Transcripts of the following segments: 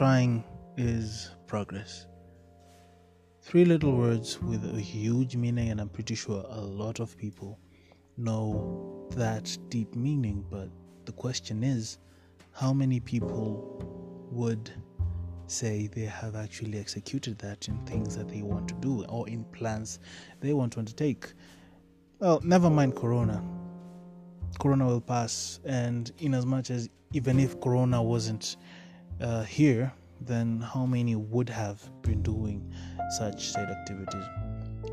trying is progress. Three little words with a huge meaning, and I'm pretty sure a lot of people know that deep meaning. But the question is, how many people would say they have actually executed that in things that they want to do or in plans they want to undertake? Well, never mind Corona. Corona will pass, and in as much as even if Corona wasn't uh, here, then how many would have been doing such said activities?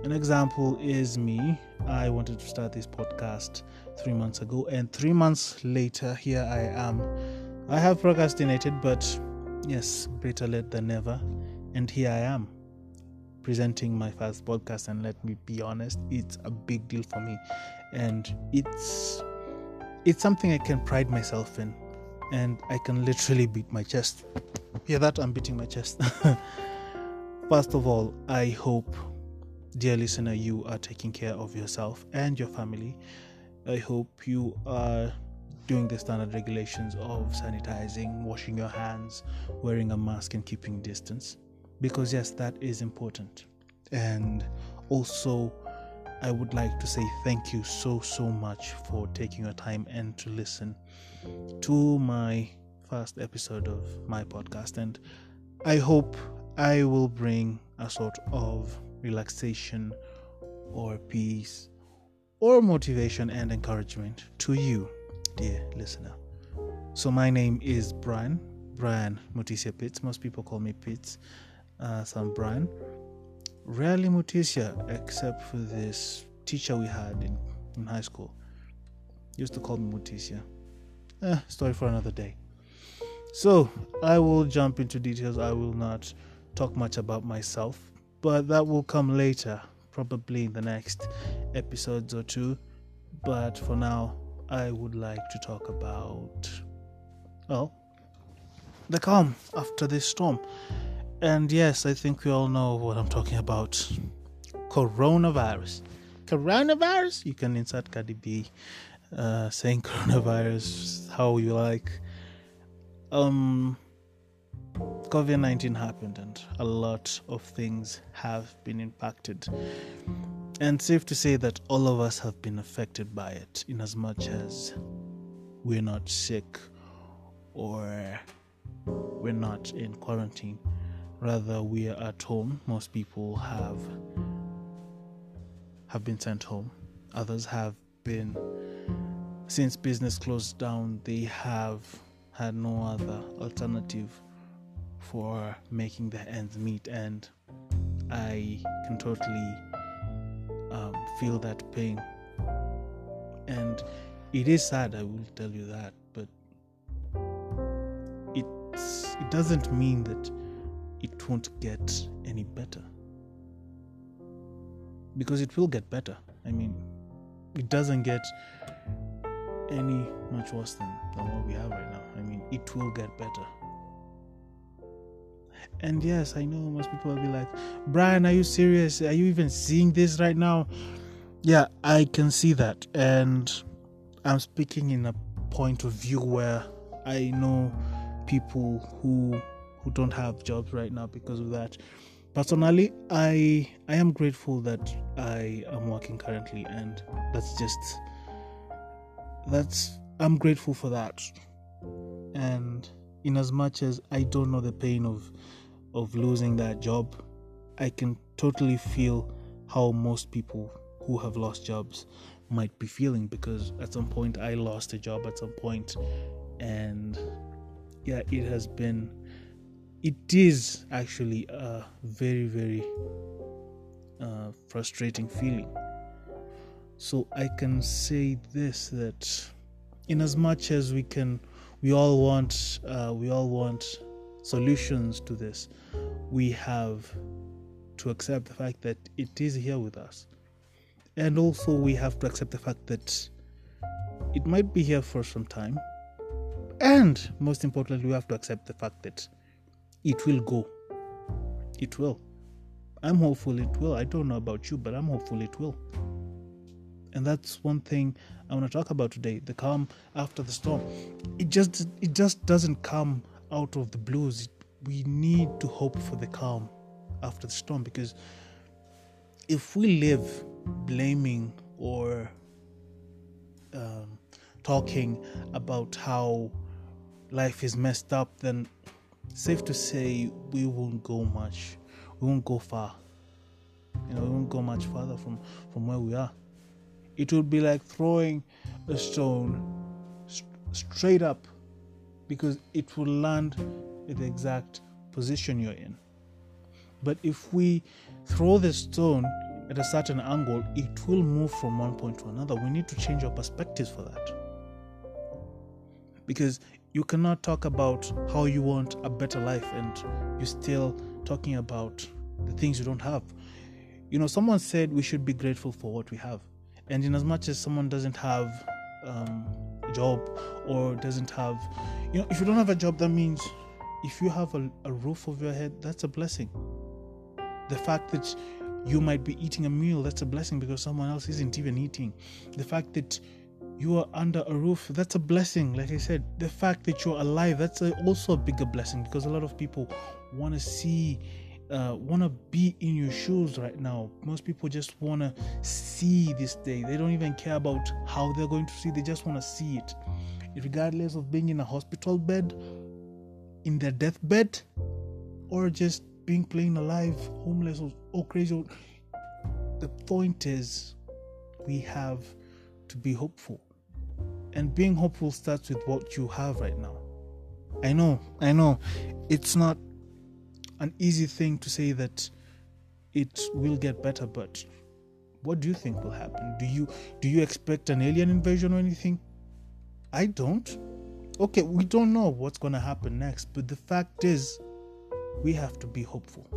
An example is me. I wanted to start this podcast three months ago, and three months later, here I am. I have procrastinated, but yes, better late than never. And here I am presenting my first podcast. And let me be honest, it's a big deal for me, and it's it's something I can pride myself in, and I can literally beat my chest. Hear that? I'm beating my chest. First of all, I hope, dear listener, you are taking care of yourself and your family. I hope you are doing the standard regulations of sanitizing, washing your hands, wearing a mask, and keeping distance. Because, yes, that is important. And also, I would like to say thank you so, so much for taking your time and to listen to my first episode of my podcast. And I hope I will bring a sort of relaxation or peace or motivation and encouragement to you, dear listener. So, my name is Brian, Brian Mutisia Pitts. Most people call me Pitts. Uh, so, I'm Brian. Rarely Mutisia, except for this teacher we had in, in high school. Used to call me Mutisia. Eh, story for another day. So, I will jump into details. I will not talk much about myself, but that will come later, probably in the next episodes or two. But for now, I would like to talk about, well, the calm after this storm. And yes, I think we all know what I'm talking about coronavirus. Coronavirus? You can insert Cardi B uh, saying coronavirus how you like. Um, COVID 19 happened and a lot of things have been impacted. And safe to say that all of us have been affected by it, in as much as we're not sick or we're not in quarantine. Rather, we are at home. Most people have have been sent home. Others have been since business closed down. They have had no other alternative for making their ends meet, and I can totally um, feel that pain. And it is sad, I will tell you that, but it's, it doesn't mean that it won't get any better. Because it will get better. I mean, it doesn't get any much worse than, than what we have right now. I mean, it will get better. And yes, I know most people will be like, Brian, are you serious? Are you even seeing this right now? Yeah, I can see that. And I'm speaking in a point of view where I know people who who don't have jobs right now because of that. Personally, I I am grateful that I am working currently and that's just that's I'm grateful for that. And in as much as I don't know the pain of of losing that job, I can totally feel how most people who have lost jobs might be feeling because at some point I lost a job at some point and yeah it has been it is actually a very very uh, frustrating feeling. So I can say this that in as much as we can we all want uh, we all want solutions to this we have to accept the fact that it is here with us. And also we have to accept the fact that it might be here for some time. And most importantly we have to accept the fact that it will go. It will. I'm hopeful it will. I don't know about you but i'm hopeful it will. And that's one thing i want to talk about today the calm after the storm. It just it just doesn't come out of the blues. We need to hope for the calm after the storm because if we live blaming or um, talking about how life is messed up, then safe to say we won't go much, we won't go far. You know, we won't go much farther from from where we are. It would be like throwing a stone st- straight up because it will land at the exact position you're in. But if we throw the stone at a certain angle, it will move from one point to another. We need to change our perspectives for that. Because you cannot talk about how you want a better life and you're still talking about the things you don't have. You know, someone said we should be grateful for what we have. And in as much as someone doesn't have um, a job or doesn't have, you know, if you don't have a job, that means if you have a, a roof over your head, that's a blessing. The fact that you might be eating a meal, that's a blessing because someone else isn't even eating. The fact that you are under a roof, that's a blessing. Like I said, the fact that you're alive, that's a, also a bigger blessing because a lot of people want to see, uh, want to be in your shoes right now. Most people just want to see this day. They don't even care about how they're going to see, they just want to see it. Regardless of being in a hospital bed, in their deathbed, or just being plain alive, homeless, or, or crazy. The point is, we have to be hopeful and being hopeful starts with what you have right now. I know, I know, it's not an easy thing to say that it will get better, but what do you think will happen? Do you do you expect an alien invasion or anything? I don't. Okay, we don't know what's going to happen next, but the fact is we have to be hopeful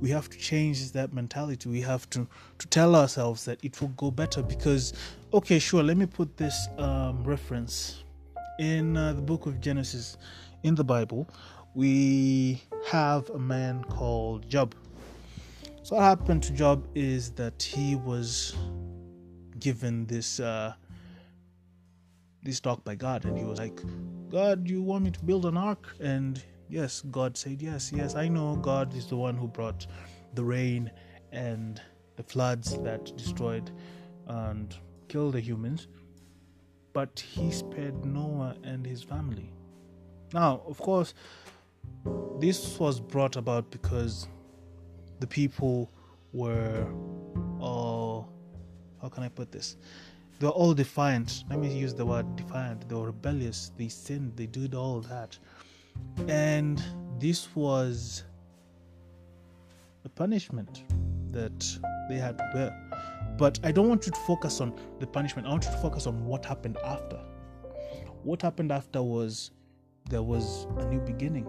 we have to change that mentality. We have to to tell ourselves that it will go better because okay sure let me put this um, reference in uh, the book of genesis. In the bible we have a man called job. So what happened to job is that he was given this uh, this talk by god and he was like god you want me to build an ark? And Yes, God said, Yes, yes, I know God is the one who brought the rain and the floods that destroyed and killed the humans, but He spared Noah and his family. Now, of course, this was brought about because the people were all, how can I put this? They were all defiant. Let me use the word defiant. They were rebellious. They sinned. They did all that and this was a punishment that they had to bear. But I don't want you to focus on the punishment. I want you to focus on what happened after. What happened after was there was a new beginning.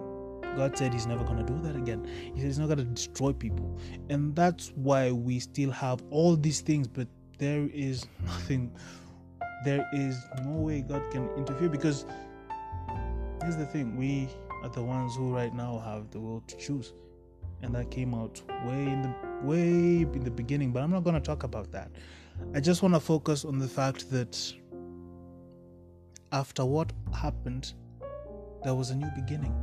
God said He's never going to do that again. He said He's not going to destroy people. And that's why we still have all these things, but there is nothing, there is no way God can interfere because here's the thing we are the ones who right now have the will to choose. And that came out way in the way in the beginning but i'm not going to talk about that. I just want to focus on the fact that after what happened there was a new beginning.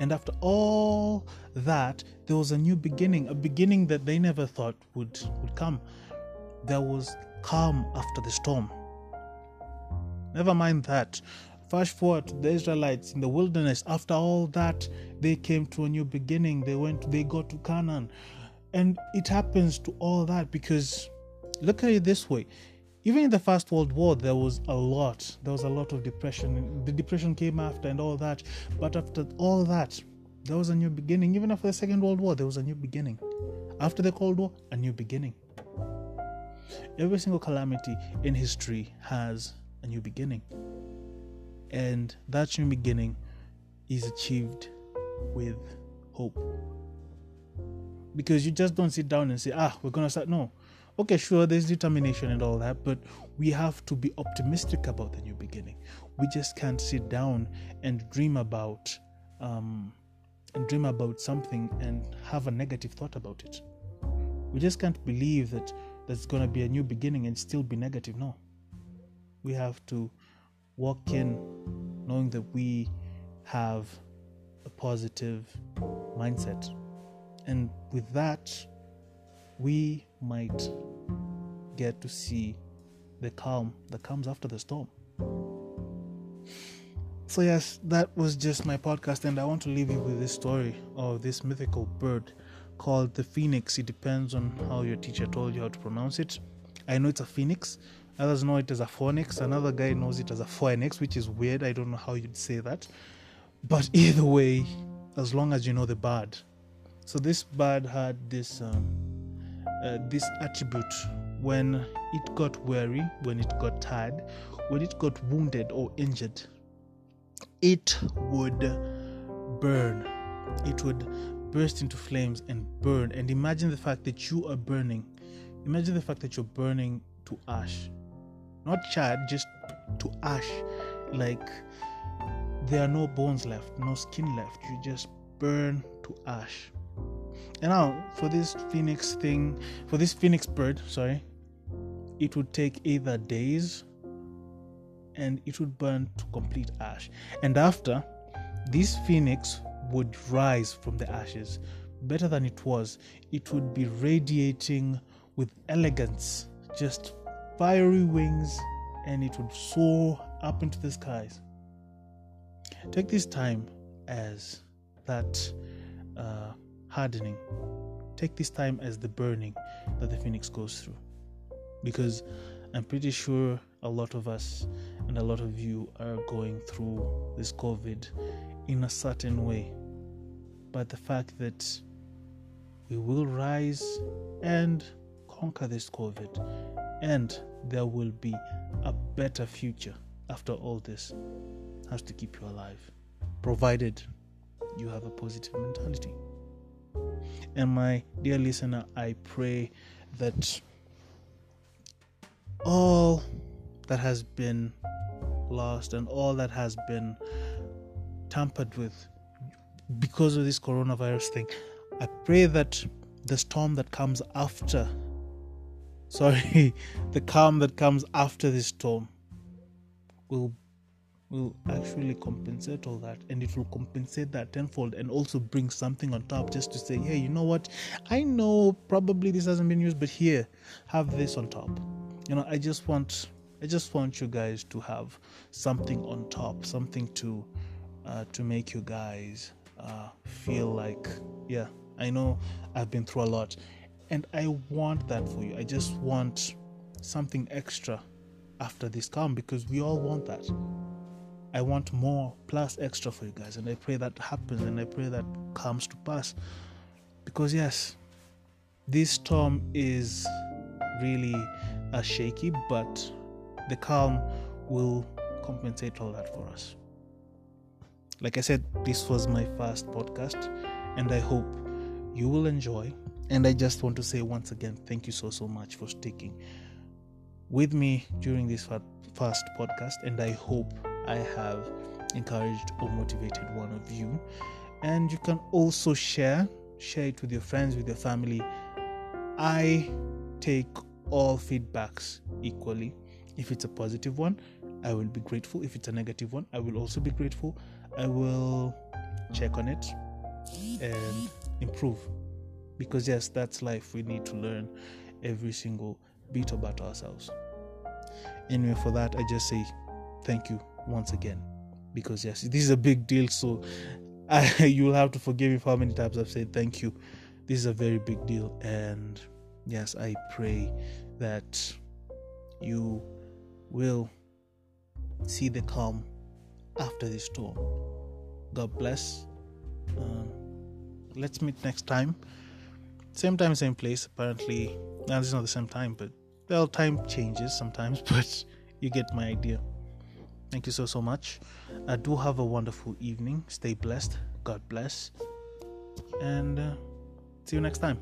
And after all that there was a new beginning a beginning that they never thought would would come. There was calm after the storm. Never mind that Fast forward to the Israelites in the wilderness. After all that, they came to a new beginning. They went, they got to Canaan. And it happens to all that because look at it this way. Even in the First World War, there was a lot. There was a lot of depression. The depression came after and all that. But after all that, there was a new beginning. Even after the Second World War, there was a new beginning. After the Cold War, a new beginning. Every single calamity in history has a new beginning. And that new beginning is achieved with hope. Because you just don't sit down and say, ah, we're going to start. No. Okay, sure, there's determination and all that, but we have to be optimistic about the new beginning. We just can't sit down and dream about um, and dream about something and have a negative thought about it. We just can't believe that there's going to be a new beginning and still be negative. No. We have to walk in knowing that we have a positive mindset. And with that, we might get to see the calm that comes after the storm. So, yes, that was just my podcast, and I want to leave you with this story of this mythical bird called the phoenix. It depends on how your teacher told you how to pronounce it. I know it's a phoenix, others know it as a phoenix, another guy knows it as a phoenix, which is weird. I don't know how you'd say that. But either way, as long as you know the bird. So, this bird had this. Um, uh, this attribute when it got weary, when it got tired, when it got wounded or injured, it would burn. It would burst into flames and burn. And imagine the fact that you are burning. Imagine the fact that you're burning to ash. Not charred, just to ash. Like there are no bones left, no skin left. You just burn to ash. And now, for this phoenix thing, for this phoenix bird, sorry, it would take either days and it would burn to complete ash. And after, this phoenix would rise from the ashes. Better than it was, it would be radiating with elegance, just fiery wings, and it would soar up into the skies. Take this time as that uh, hardening. Take this time as the burning that the phoenix goes through. Because I'm pretty sure a lot of us and a lot of you are going through this COVID in a certain way. But the fact that we will rise and conquer this COVID, and there will be a better future after all this, has to keep you alive, provided you have a positive mentality. And my dear listener, I pray that all that has been lost and all that has been tampered with because of this coronavirus thing, I pray that the storm that comes after, sorry, the calm that comes after this storm will will actually compensate all that and it will compensate that tenfold and also bring something on top just to say hey you know what? I know probably this hasn't been used but here have this on top. You know i just want i just want you guys to have something on top something to uh, to make you guys uh, feel like yeah i know i've been through a lot and i want that for you i just want something extra after this calm because we all want that I want more plus extra for you guys. And I pray that happens and I pray that comes to pass. Because, yes, this storm is really a shaky, but the calm will compensate all that for us. Like I said, this was my first podcast, and I hope you will enjoy. And I just want to say once again, thank you so, so much for sticking with me during this first podcast, and I hope I have encouraged or motivated one of you. And you can also share, share it with your friends, with your family. I take all feedbacks equally. If it's a positive one, I will be grateful. If it's a negative one, I will also be grateful. I will check on it and improve. Because, yes, that's life. We need to learn every single bit about ourselves. Anyway, for that, I just say thank you once again. Because yes this is a big deal. So I, you'll have to forgive me for how many times i've said thank you. This is a very big deal. And yes i pray that you will see the calm after this storm. God bless. Um, let's meet next time same time same place apparently now is not the same time but well time changes sometimes but you get my idea Thank you so, so much. I do have a wonderful evening. Stay blessed. God bless. And uh, see you next time.